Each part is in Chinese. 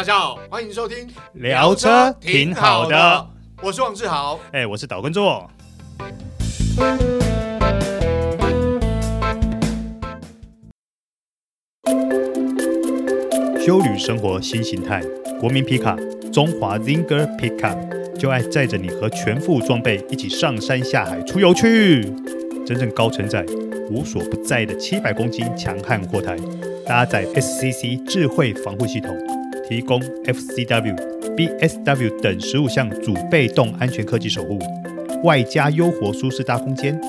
大家好，欢迎收听聊车挺好的，我是王志豪，哎，我是岛根座。修旅生活新形态，国民皮卡中华 Zinger Pickup 就爱载着你和全副装备一起上山下海出游去，真正高承载、无所不在的七百公斤强悍货台，搭载 SCC 智慧防护系统。提供 FCW、BSW 等十五项主被动安全科技守护，外加优活舒适大空间，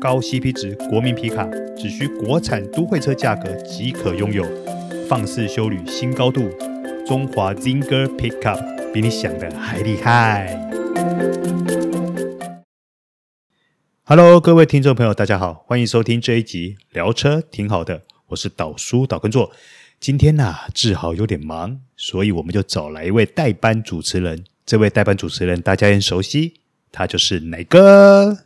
高 CP 值国民皮卡，只需国产都会车价格即可拥有，放肆修旅新高度，中华 Zinger Pickup 比你想的还厉害。Hello，各位听众朋友，大家好，欢迎收听这一集聊车挺好的，我是导叔岛根座。今天呐、啊，志豪有点忙，所以我们就找来一位代班主持人。这位代班主持人大家很熟悉，他就是奶哥。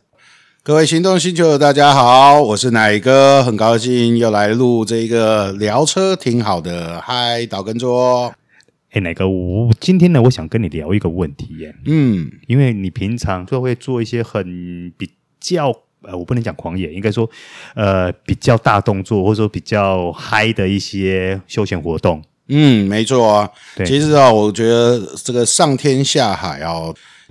各位行动星球的大家好，我是奶哥，很高兴又来录这个聊车挺好的。嗨，岛根桌。哎，奶哥，我今天呢，我想跟你聊一个问题耶。嗯，因为你平常就会做一些很比较。呃，我不能讲狂野，应该说，呃，比较大动作或者说比较嗨的一些休闲活动。嗯，没错啊。对，其实啊，我觉得这个上天下海啊，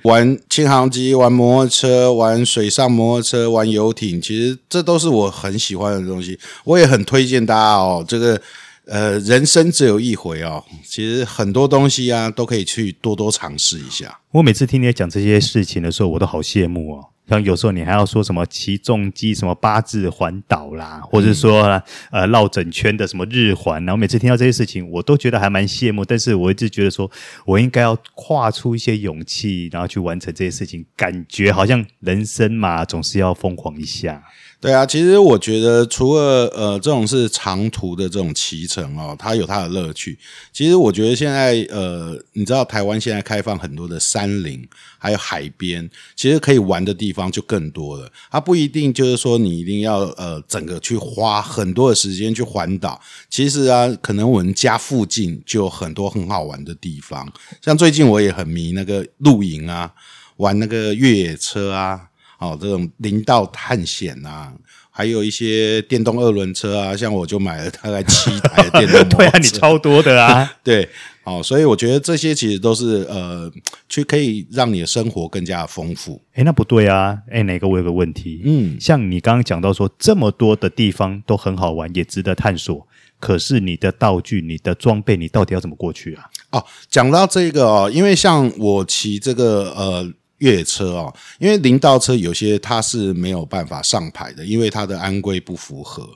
玩轻航机、玩摩托车、玩水上摩托车、玩游艇，其实这都是我很喜欢的东西。我也很推荐大家哦，这个呃，人生只有一回哦，其实很多东西啊，都可以去多多尝试一下。我每次听你讲这些事情的时候，我都好羡慕哦。像有时候你还要说什么骑重机什么八字环岛啦，或者说呃绕整圈的什么日环，然后每次听到这些事情，我都觉得还蛮羡慕。但是我一直觉得说，我应该要跨出一些勇气，然后去完成这些事情，感觉好像人生嘛，总是要疯狂一下。对啊，其实我觉得除了呃这种是长途的这种骑乘哦，它有它的乐趣。其实我觉得现在呃，你知道台湾现在开放很多的山林，还有海边，其实可以玩的地方就更多了。它不一定就是说你一定要呃整个去花很多的时间去环岛。其实啊，可能我们家附近就有很多很好玩的地方。像最近我也很迷那个露营啊，玩那个越野车啊。哦，这种林道探险啊，还有一些电动二轮车啊，像我就买了大概七台电动 摩托车。对啊，你超多的啊。对，哦，所以我觉得这些其实都是呃，去可以让你的生活更加丰富。诶，那不对啊。诶，哪个我有个问题。嗯，像你刚刚讲到说，这么多的地方都很好玩，也值得探索。可是你的道具、你的装备，你到底要怎么过去啊？哦，讲到这个哦，因为像我骑这个呃。越野车哦，因为林道车有些它是没有办法上牌的，因为它的安规不符合，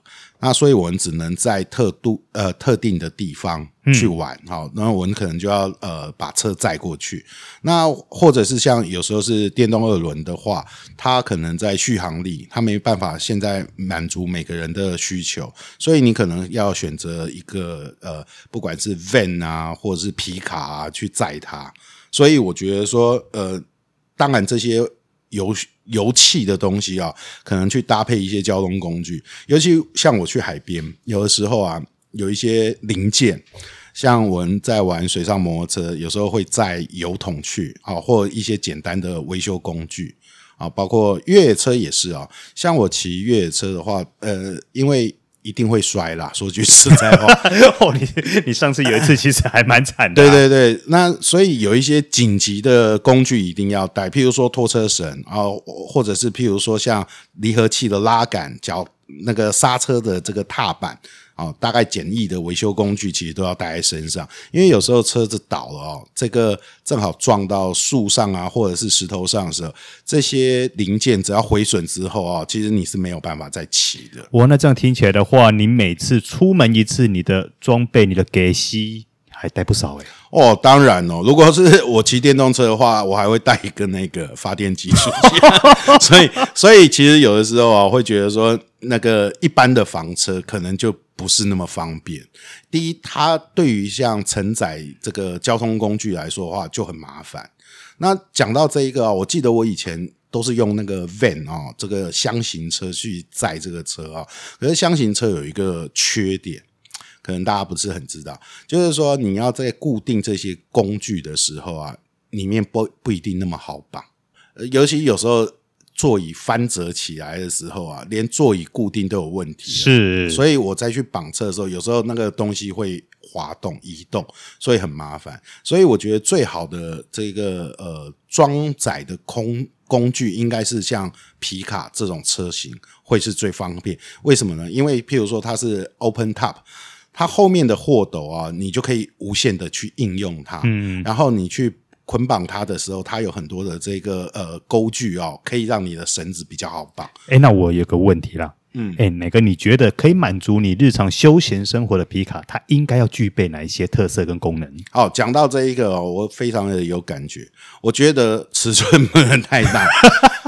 那所以我们只能在特度呃特定的地方去玩，好、嗯，然后我们可能就要呃把车载过去，那或者是像有时候是电动二轮的话，它可能在续航力它没办法现在满足每个人的需求，所以你可能要选择一个呃不管是 van 啊或者是皮卡啊去载它，所以我觉得说呃。当然，这些油油气的东西啊，可能去搭配一些交通工具，尤其像我去海边，有的时候啊，有一些零件，像我们在玩水上摩托车，有时候会载油桶去啊，或一些简单的维修工具啊，包括越野车也是啊。像我骑越野车的话，呃，因为一定会摔啦，说句实在话。哦，你你上次有一次其实还蛮惨的啊。对对对，那所以有一些紧急的工具一定要带，譬如说拖车绳啊，或者是譬如说像离合器的拉杆、脚那个刹车的这个踏板。哦，大概简易的维修工具其实都要带在身上，因为有时候车子倒了哦，这个正好撞到树上啊，或者是石头上的时候，这些零件只要毁损之后啊，其实你是没有办法再骑的。我，那这样听起来的话，你每次出门一次，你的装备、你的给息还带不少诶。哦，当然哦，如果是我骑电动车的话，我还会带一个那个发电机出去。所以，所以其实有的时候啊，会觉得说，那个一般的房车可能就。不是那么方便。第一，它对于像承载这个交通工具来说的话，就很麻烦。那讲到这一个啊，我记得我以前都是用那个 van 啊，这个厢型车去载这个车啊。可是厢型车有一个缺点，可能大家不是很知道，就是说你要在固定这些工具的时候啊，里面不不一定那么好绑，尤其有时候。座椅翻折起来的时候啊，连座椅固定都有问题。是，所以我再去绑车的时候，有时候那个东西会滑动、移动，所以很麻烦。所以我觉得最好的这个呃装载的空工具，应该是像皮卡这种车型会是最方便。为什么呢？因为譬如说它是 open top，它后面的货斗啊，你就可以无限的去应用它。嗯，然后你去。捆绑它的时候，它有很多的这个呃钩具哦，可以让你的绳子比较好绑。哎，那我有个问题啦，嗯，哎，哪个你觉得可以满足你日常休闲生活的皮卡？它应该要具备哪一些特色跟功能？哦，讲到这一个哦，我非常的有感觉。我觉得尺寸不能太大。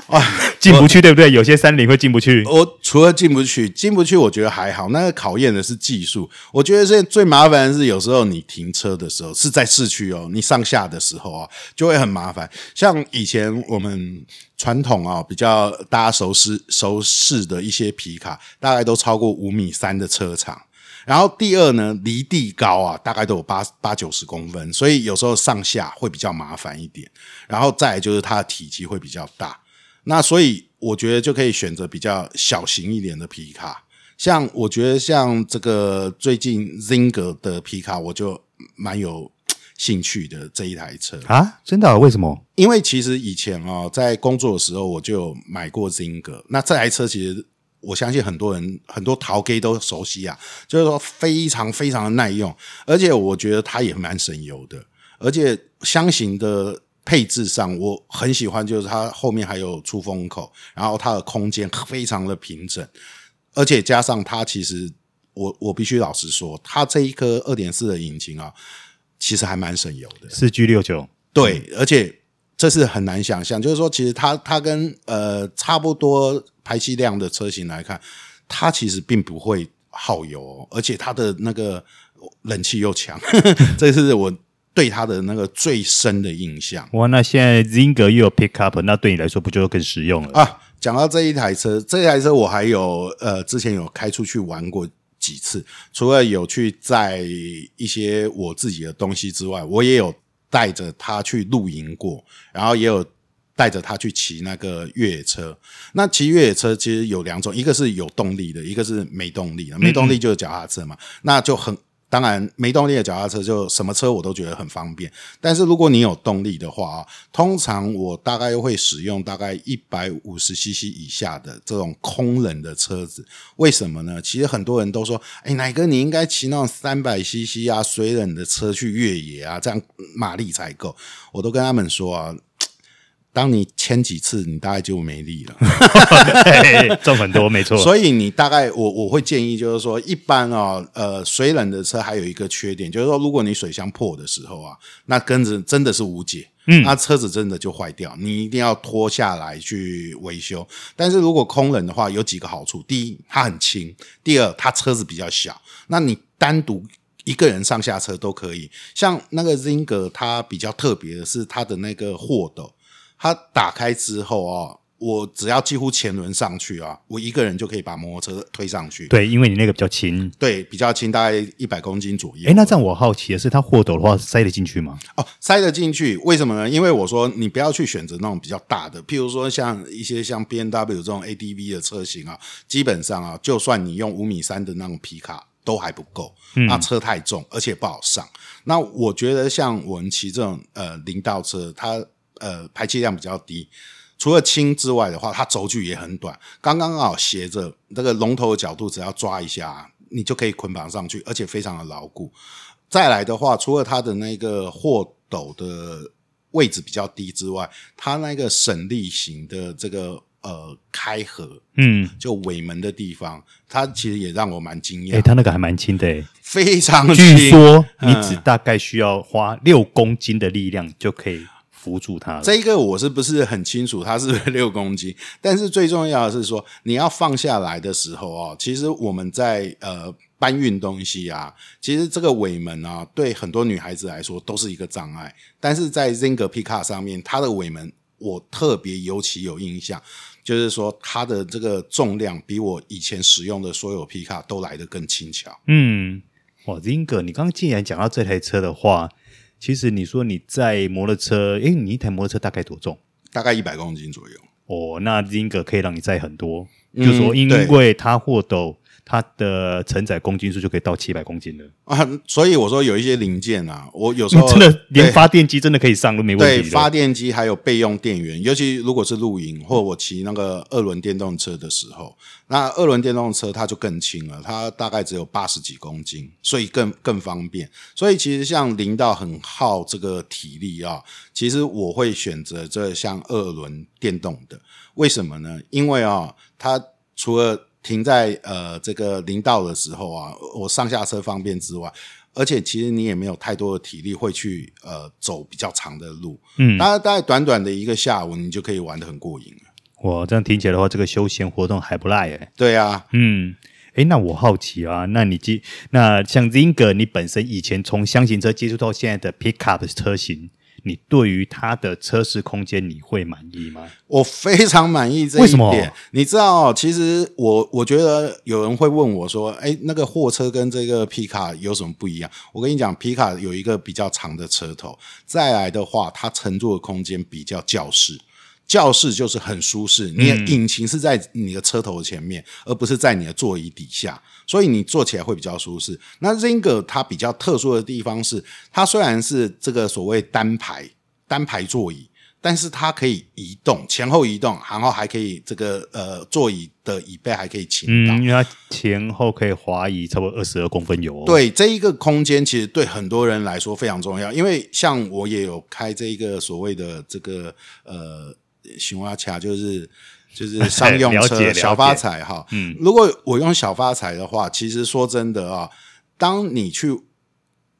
啊，进不去对不对？有些山林会进不去。我除了进不去，进不去，我觉得还好。那个考验的是技术。我觉得现在最麻烦的是，有时候你停车的时候是在市区哦，你上下的时候啊，就会很麻烦。像以前我们传统啊，比较大家熟悉熟悉的一些皮卡，大概都超过五米三的车长。然后第二呢，离地高啊，大概都有八八九十公分，所以有时候上下会比较麻烦一点。然后再就是它的体积会比较大。那所以我觉得就可以选择比较小型一点的皮卡，像我觉得像这个最近 Zinger 的皮卡，我就蛮有兴趣的这一台车啊，真的？为什么？因为其实以前哦，在工作的时候我就有买过 Zinger，那这台车其实我相信很多人很多淘 K 都熟悉啊，就是说非常非常的耐用，而且我觉得它也蛮省油的，而且箱型的。配置上我很喜欢，就是它后面还有出风口，然后它的空间非常的平整，而且加上它其实我我必须老实说，它这一颗二点四的引擎啊，其实还蛮省油的，四 G 六九，对，而且这是很难想象，就是说其实它它跟呃差不多排气量的车型来看，它其实并不会耗油，而且它的那个冷气又强，这是我。对它的那个最深的印象哇，那现在 Zinger 又有 Pickup，那对你来说不就更实用了啊？讲到这一台车，这一台车我还有呃，之前有开出去玩过几次，除了有去载一些我自己的东西之外，我也有带着他去露营过，然后也有带着他去骑那个越野车。那骑越野车其实有两种，一个是有动力的，一个是没动力的。没动力就是脚踏车嘛，那就很。当然，没动力的脚踏车就什么车我都觉得很方便。但是如果你有动力的话啊，通常我大概会使用大概一百五十 CC 以下的这种空冷的车子。为什么呢？其实很多人都说，哎，乃哥你应该骑那种三百 CC 啊水冷的车去越野啊，这样马力才够。我都跟他们说啊。当你签几次，你大概就没力了。重很多，没错。所以你大概我我会建议，就是说，一般啊，呃，水冷的车还有一个缺点，就是说，如果你水箱破的时候啊，那跟着真的是无解，嗯，那车子真的就坏掉，你一定要拖下来去维修。但是如果空冷的话，有几个好处：第一，它很轻；第二，它车子比较小，那你单独一个人上下车都可以。像那个 Zinger，它比较特别的是它的那个货斗。它打开之后啊，我只要几乎前轮上去啊，我一个人就可以把摩托车推上去。对，因为你那个比较轻，对，比较轻，大概一百公斤左右。哎，那这样我好奇的是，它货斗的话塞得进去吗？哦，塞得进去，为什么呢？因为我说你不要去选择那种比较大的，譬如说像一些像 BMW 这种 ADV 的车型啊，基本上啊，就算你用五米三的那种皮卡都还不够，那车太重，而且不好上。嗯、那我觉得像我们骑这种呃零道车，它。呃，排气量比较低，除了轻之外的话，它轴距也很短，刚刚好斜着这个龙头的角度，只要抓一下，你就可以捆绑上去，而且非常的牢固。再来的话，除了它的那个货斗的位置比较低之外，它那个省力型的这个呃开合，嗯，就尾门的地方，它其实也让我蛮惊讶。诶，它那个还蛮轻的诶，非常轻。据说你只大概需要花六公斤的力量就可以。扶住它，这一个我是不是很清楚？它是不是 六公斤？但是最重要的是说，你要放下来的时候哦，其实我们在呃搬运东西啊，其实这个尾门啊，对很多女孩子来说都是一个障碍。但是在 Zinger Pickup 上面，它的尾门我特别尤其有印象，就是说它的这个重量比我以前使用的所有 Pickup 都来得更轻巧。嗯。哇，Zinger，你刚刚既然讲到这台车的话，其实你说你在摩托车，诶，你一台摩托车大概多重？大概一百公斤左右。哦，那 Zinger 可以让你载很多，嗯、就是说因为它货斗。它的承载公斤数就可以到七百公斤了啊！所以我说有一些零件啊，我有时候 真的连发电机真的可以上都没问题。对，发电机还有备用电源，尤其如果是露营或我骑那个二轮电动车的时候，那二轮电动车它就更轻了，它大概只有八十几公斤，所以更更方便。所以其实像林道很耗这个体力啊，其实我会选择这像二轮电动的，为什么呢？因为啊，它除了停在呃这个林道的时候啊，我上下车方便之外，而且其实你也没有太多的体力会去呃走比较长的路，嗯，大概大概短短的一个下午，你就可以玩的很过瘾了。哇，这样听起来的话，这个休闲活动还不赖诶。对啊，嗯，哎，那我好奇啊，那你接那像 Zinger，你本身以前从箱型车接触到现在的 Pickup 车型。你对于它的车室空间你会满意吗？我非常满意这一点。为什么？你知道，其实我我觉得有人会问我说：“哎，那个货车跟这个皮卡有什么不一样？”我跟你讲，皮卡有一个比较长的车头，再来的话，它乘坐的空间比较教室。教室就是很舒适，你的引擎是在你的车头前面，嗯、而不是在你的座椅底下，所以你坐起来会比较舒适。那 Zinger 它比较特殊的地方是，它虽然是这个所谓单排单排座椅，但是它可以移动，前后移动，然后还可以这个呃座椅的椅背还可以倾倒，嗯，因为它前后可以滑移差不多二十二公分有哦。对，这一个空间其实对很多人来说非常重要，因为像我也有开这一个所谓的这个呃。行蛙卡就是就是 商用车小发财哈，嗯，如果我用小发财的话，其实说真的啊，当你去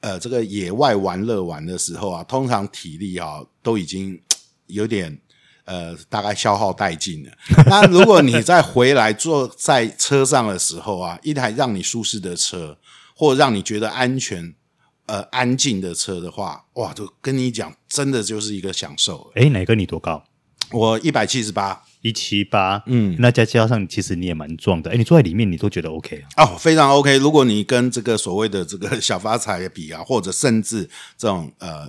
呃这个野外玩乐玩的时候啊，通常体力啊都已经 有点呃大概消耗殆尽了。那如果你再回来坐在车上的时候啊，一台让你舒适的车，或让你觉得安全呃安静的车的话，哇，就跟你讲，真的就是一个享受。诶，哪个你多高？我一百七十八，一七八，嗯，那再加上其实你也蛮壮的，哎，你坐在里面你都觉得 OK 啊？哦，非常 OK。如果你跟这个所谓的这个小发财比啊，或者甚至这种呃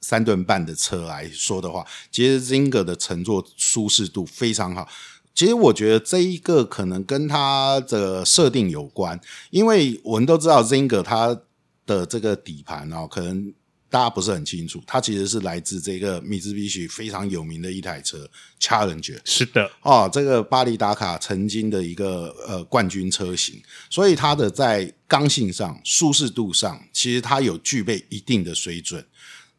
三吨半的车来说的话，其实 Zinger 的乘坐舒适度非常好。其实我觉得这一个可能跟它的设定有关，因为我们都知道 Zinger 它的这个底盘哦，可能。大家不是很清楚，它其实是来自这个米兹比许非常有名的一台车，Challenger。是的，哦，这个巴黎达卡曾经的一个呃冠军车型，所以它的在刚性上、舒适度上，其实它有具备一定的水准。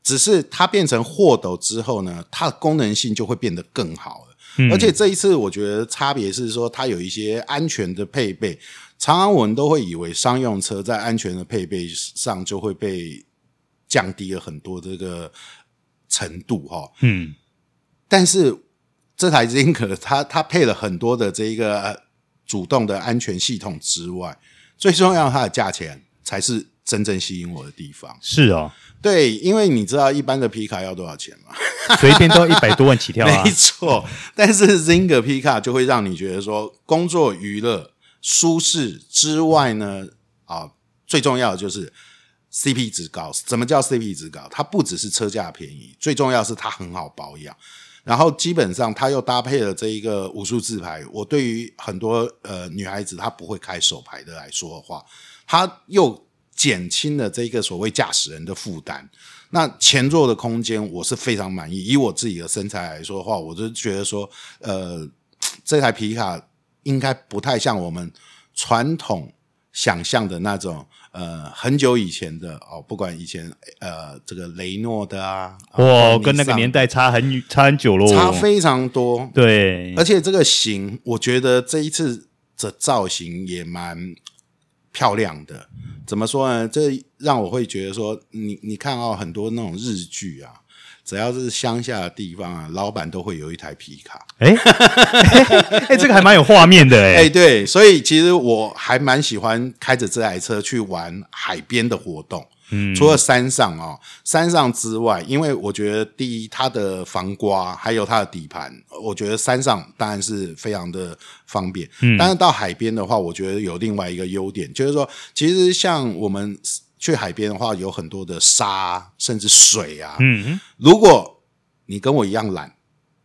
只是它变成货斗之后呢，它的功能性就会变得更好了。嗯。而且这一次我觉得差别是说，它有一些安全的配备。常常我们都会以为商用车在安全的配备上就会被。降低了很多这个程度哈，嗯，但是这台 Zinger 它它配了很多的这一个主动的安全系统之外，最重要它的价钱才是真正吸引我的地方。是哦，对，因为你知道一般的皮卡要多少钱吗？随便都要一百多万起跳啊，没错。但是 Zinger 皮卡就会让你觉得说，工作娱乐舒适之外呢，啊，最重要的就是。CP 值高，什么叫 CP 值高？它不只是车价便宜，最重要是它很好保养。然后基本上它又搭配了这一个五速自排。我对于很多呃女孩子她不会开手排的来说的话，它又减轻了这一个所谓驾驶人的负担。那前座的空间我是非常满意。以我自己的身材来说的话，我就觉得说，呃，这台皮卡应该不太像我们传统想象的那种。呃，很久以前的哦，不管以前呃，这个雷诺的啊，哇，跟那个年代差很差很久喽，差非常多。对，而且这个型，我觉得这一次的造型也蛮漂亮的。怎么说呢？这让我会觉得说，你你看哦很多那种日剧啊。只要是乡下的地方啊，老板都会有一台皮卡。哎、欸，哎、欸，这个还蛮有画面的哎、欸。哎，对，所以其实我还蛮喜欢开着这台车去玩海边的活动。嗯，除了山上哦，山上之外，因为我觉得第一，它的防刮还有它的底盘，我觉得山上当然是非常的方便。嗯，但是到海边的话，我觉得有另外一个优点，就是说，其实像我们去海边的话，有很多的沙甚至水啊。嗯，如果你跟我一样懒。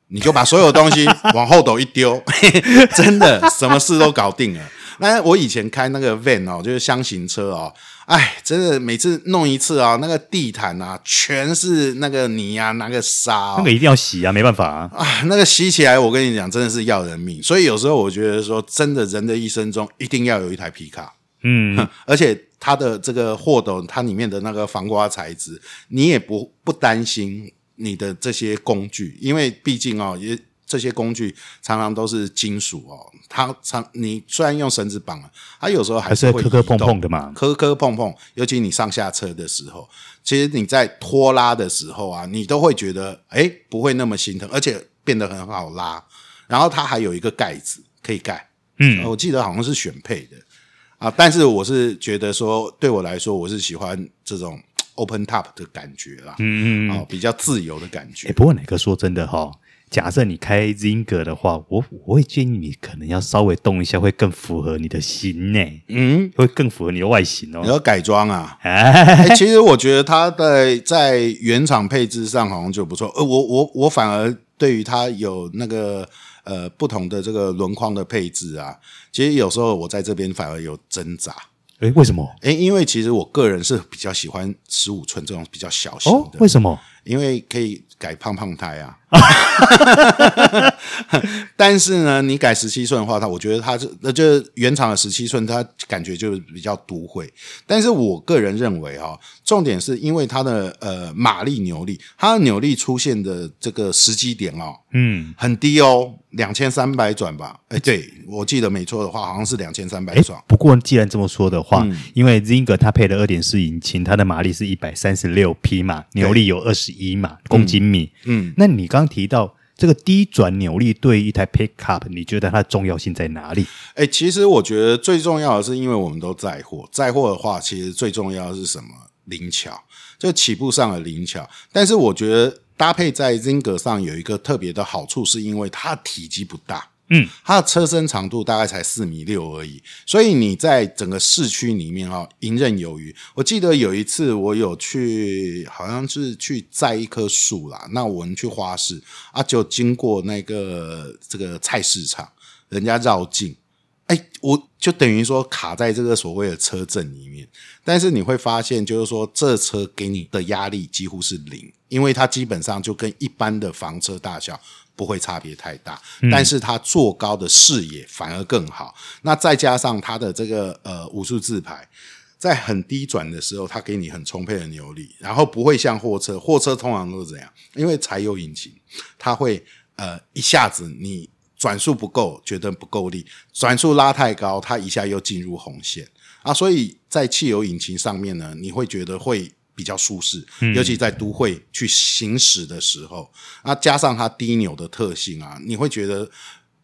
你就把所有东西往后斗一丢，真的什么事都搞定了。那我以前开那个 van 哦，就是箱型车哦，哎，真的每次弄一次啊，那个地毯啊，全是那个泥啊，那个沙，哦，那个一定要洗啊，没办法啊。啊，那个洗起来，我跟你讲，真的是要人命。所以有时候我觉得说，真的人的一生中一定要有一台皮卡，嗯，而且它的这个货斗，它里面的那个防刮材质，你也不不担心。你的这些工具，因为毕竟哦，也这些工具常常都是金属哦，它常你虽然用绳子绑了，它有时候还是会磕磕碰碰的嘛，磕磕碰碰。尤其你上下车的时候，其实你在拖拉的时候啊，你都会觉得哎，不会那么心疼，而且变得很好拉。然后它还有一个盖子可以盖，嗯，我记得好像是选配的啊，但是我是觉得说，对我来说，我是喜欢这种。Open top 的感觉啦，嗯嗯，哦，比较自由的感觉。欸、不过哪个说真的哈，假设你开 Zinger 的话，我我会建议你可能要稍微动一下，会更符合你的型呢。嗯，会更符合你的外形哦。你要改装啊？哎、欸，其实我觉得它的在原厂配置上好像就不错。呃，我我我反而对于它有那个呃不同的这个轮框的配置啊，其实有时候我在这边反而有挣扎。诶，为什么？诶，因为其实我个人是比较喜欢十五寸这种比较小型的。哦，为什么？因为可以改胖胖胎啊。但是呢，你改十七寸的话，它我觉得它是那就是原厂的十七寸，它感觉就比较都会。但是我个人认为哈、哦，重点是因为它的呃马力扭力，它的扭力出现的这个时机点哦，嗯，很低哦，两千三百转吧？哎，对我记得没错的话，好像是两千三百转。不过既然这么说的话，嗯、因为 Zinger 它配的二点四引擎，它的马力是一百三十六匹嘛，扭力有二十一嘛公斤米。嗯，那你刚刚提到。这个低转扭力对于一台 pickup，你觉得它重要性在哪里？哎，其实我觉得最重要的是，因为我们都载货，载货的话，其实最重要的是什么？灵巧，就起步上的灵巧。但是我觉得搭配在 Zinger 上有一个特别的好处，是因为它体积不大。嗯，它的车身长度大概才四米六而已，所以你在整个市区里面哈，游刃有余。我记得有一次我有去，好像是去摘一棵树啦，那我们去花市啊，就经过那个这个菜市场，人家绕境，哎，我就等于说卡在这个所谓的车阵里面，但是你会发现，就是说这车给你的压力几乎是零，因为它基本上就跟一般的房车大小。不会差别太大，但是它坐高的视野反而更好。嗯、那再加上它的这个呃五速自排，在很低转的时候，它给你很充沛的扭力，然后不会像货车，货车通常都是这样，因为柴油引擎，它会呃一下子你转速不够，觉得不够力，转速拉太高，它一下又进入红线啊。所以在汽油引擎上面呢，你会觉得会。比较舒适，尤其在都会去行驶的时候，那、嗯、加上它低扭的特性啊，你会觉得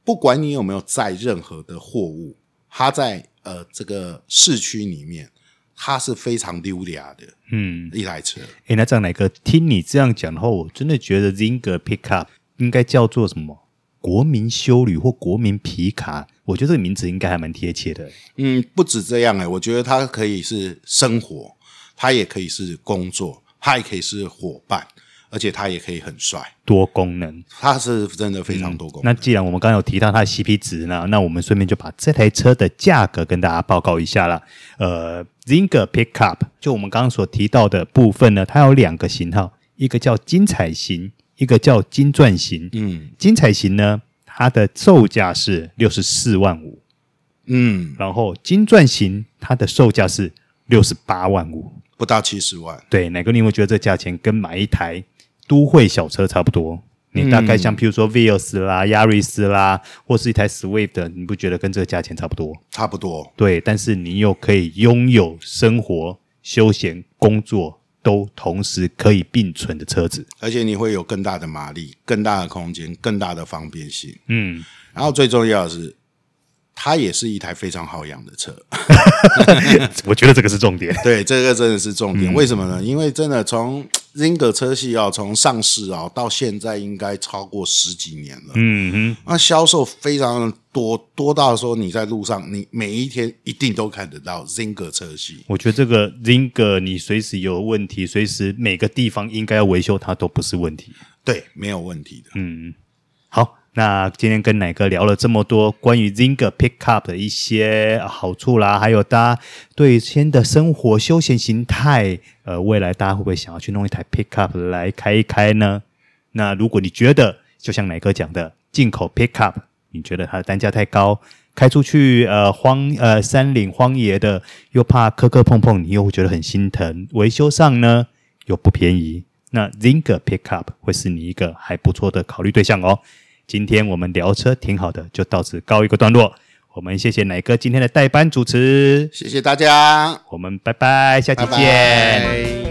不管你有没有载任何的货物，它在呃这个市区里面，它是非常优雅的，嗯，一台车。诶，那张乃哥，听你这样讲的话，我真的觉得 Zinger Pickup 应该叫做什么？国民修旅或国民皮卡？我觉得这个名字应该还蛮贴切的。嗯，不止这样诶，我觉得它可以是生活。它也可以是工作，它也可以是伙伴，而且它也可以很帅，多功能。它是真的非常多功能。嗯、那既然我们刚刚有提到它的 CP 值呢，那我们顺便就把这台车的价格跟大家报告一下了。呃，Zinger Pickup 就我们刚刚所提到的部分呢，它有两个型号，一个叫精彩型，一个叫金钻型。嗯，精彩型呢，它的售价是六十四万五。嗯，然后金钻型它的售价是六十八万五。不到七十万，对，哪个你会觉得这价钱跟买一台都会小车差不多？你大概像譬如说 Vios 啦、亚瑞斯啦，或是一台 Swift，你不觉得跟这个价钱差不多？差不多，对。但是你又可以拥有生活、休闲、工作都同时可以并存的车子，而且你会有更大的马力、更大的空间、更大的方便性。嗯，然后最重要的是它也是一台非常好养的车。我觉得这个是重点。对，这个真的是重点。嗯、为什么呢？因为真的从 Zinger 车系啊，从上市啊到现在，应该超过十几年了。嗯哼，那销售非常多，多到说你在路上，你每一天一定都看得到 Zinger 车系。我觉得这个 Zinger，你随时有问题，随时每个地方应该要维修，它都不是问题。对，没有问题的。嗯，好。那今天跟奶哥聊了这么多关于 Zinger Pickup 的一些好处啦，还有大家对现在的生活休闲形态，呃，未来大家会不会想要去弄一台 Pickup 来开一开呢？那如果你觉得就像奶哥讲的进口 Pickup，你觉得它的单价太高，开出去呃荒呃山岭荒野的，又怕磕磕碰碰，你又会觉得很心疼，维修上呢又不便宜，那 Zinger Pickup 会是你一个还不错的考虑对象哦。今天我们聊车挺好的，就到此告一个段落。我们谢谢奶哥今天的代班主持，谢谢大家，我们拜拜，下期见。拜拜。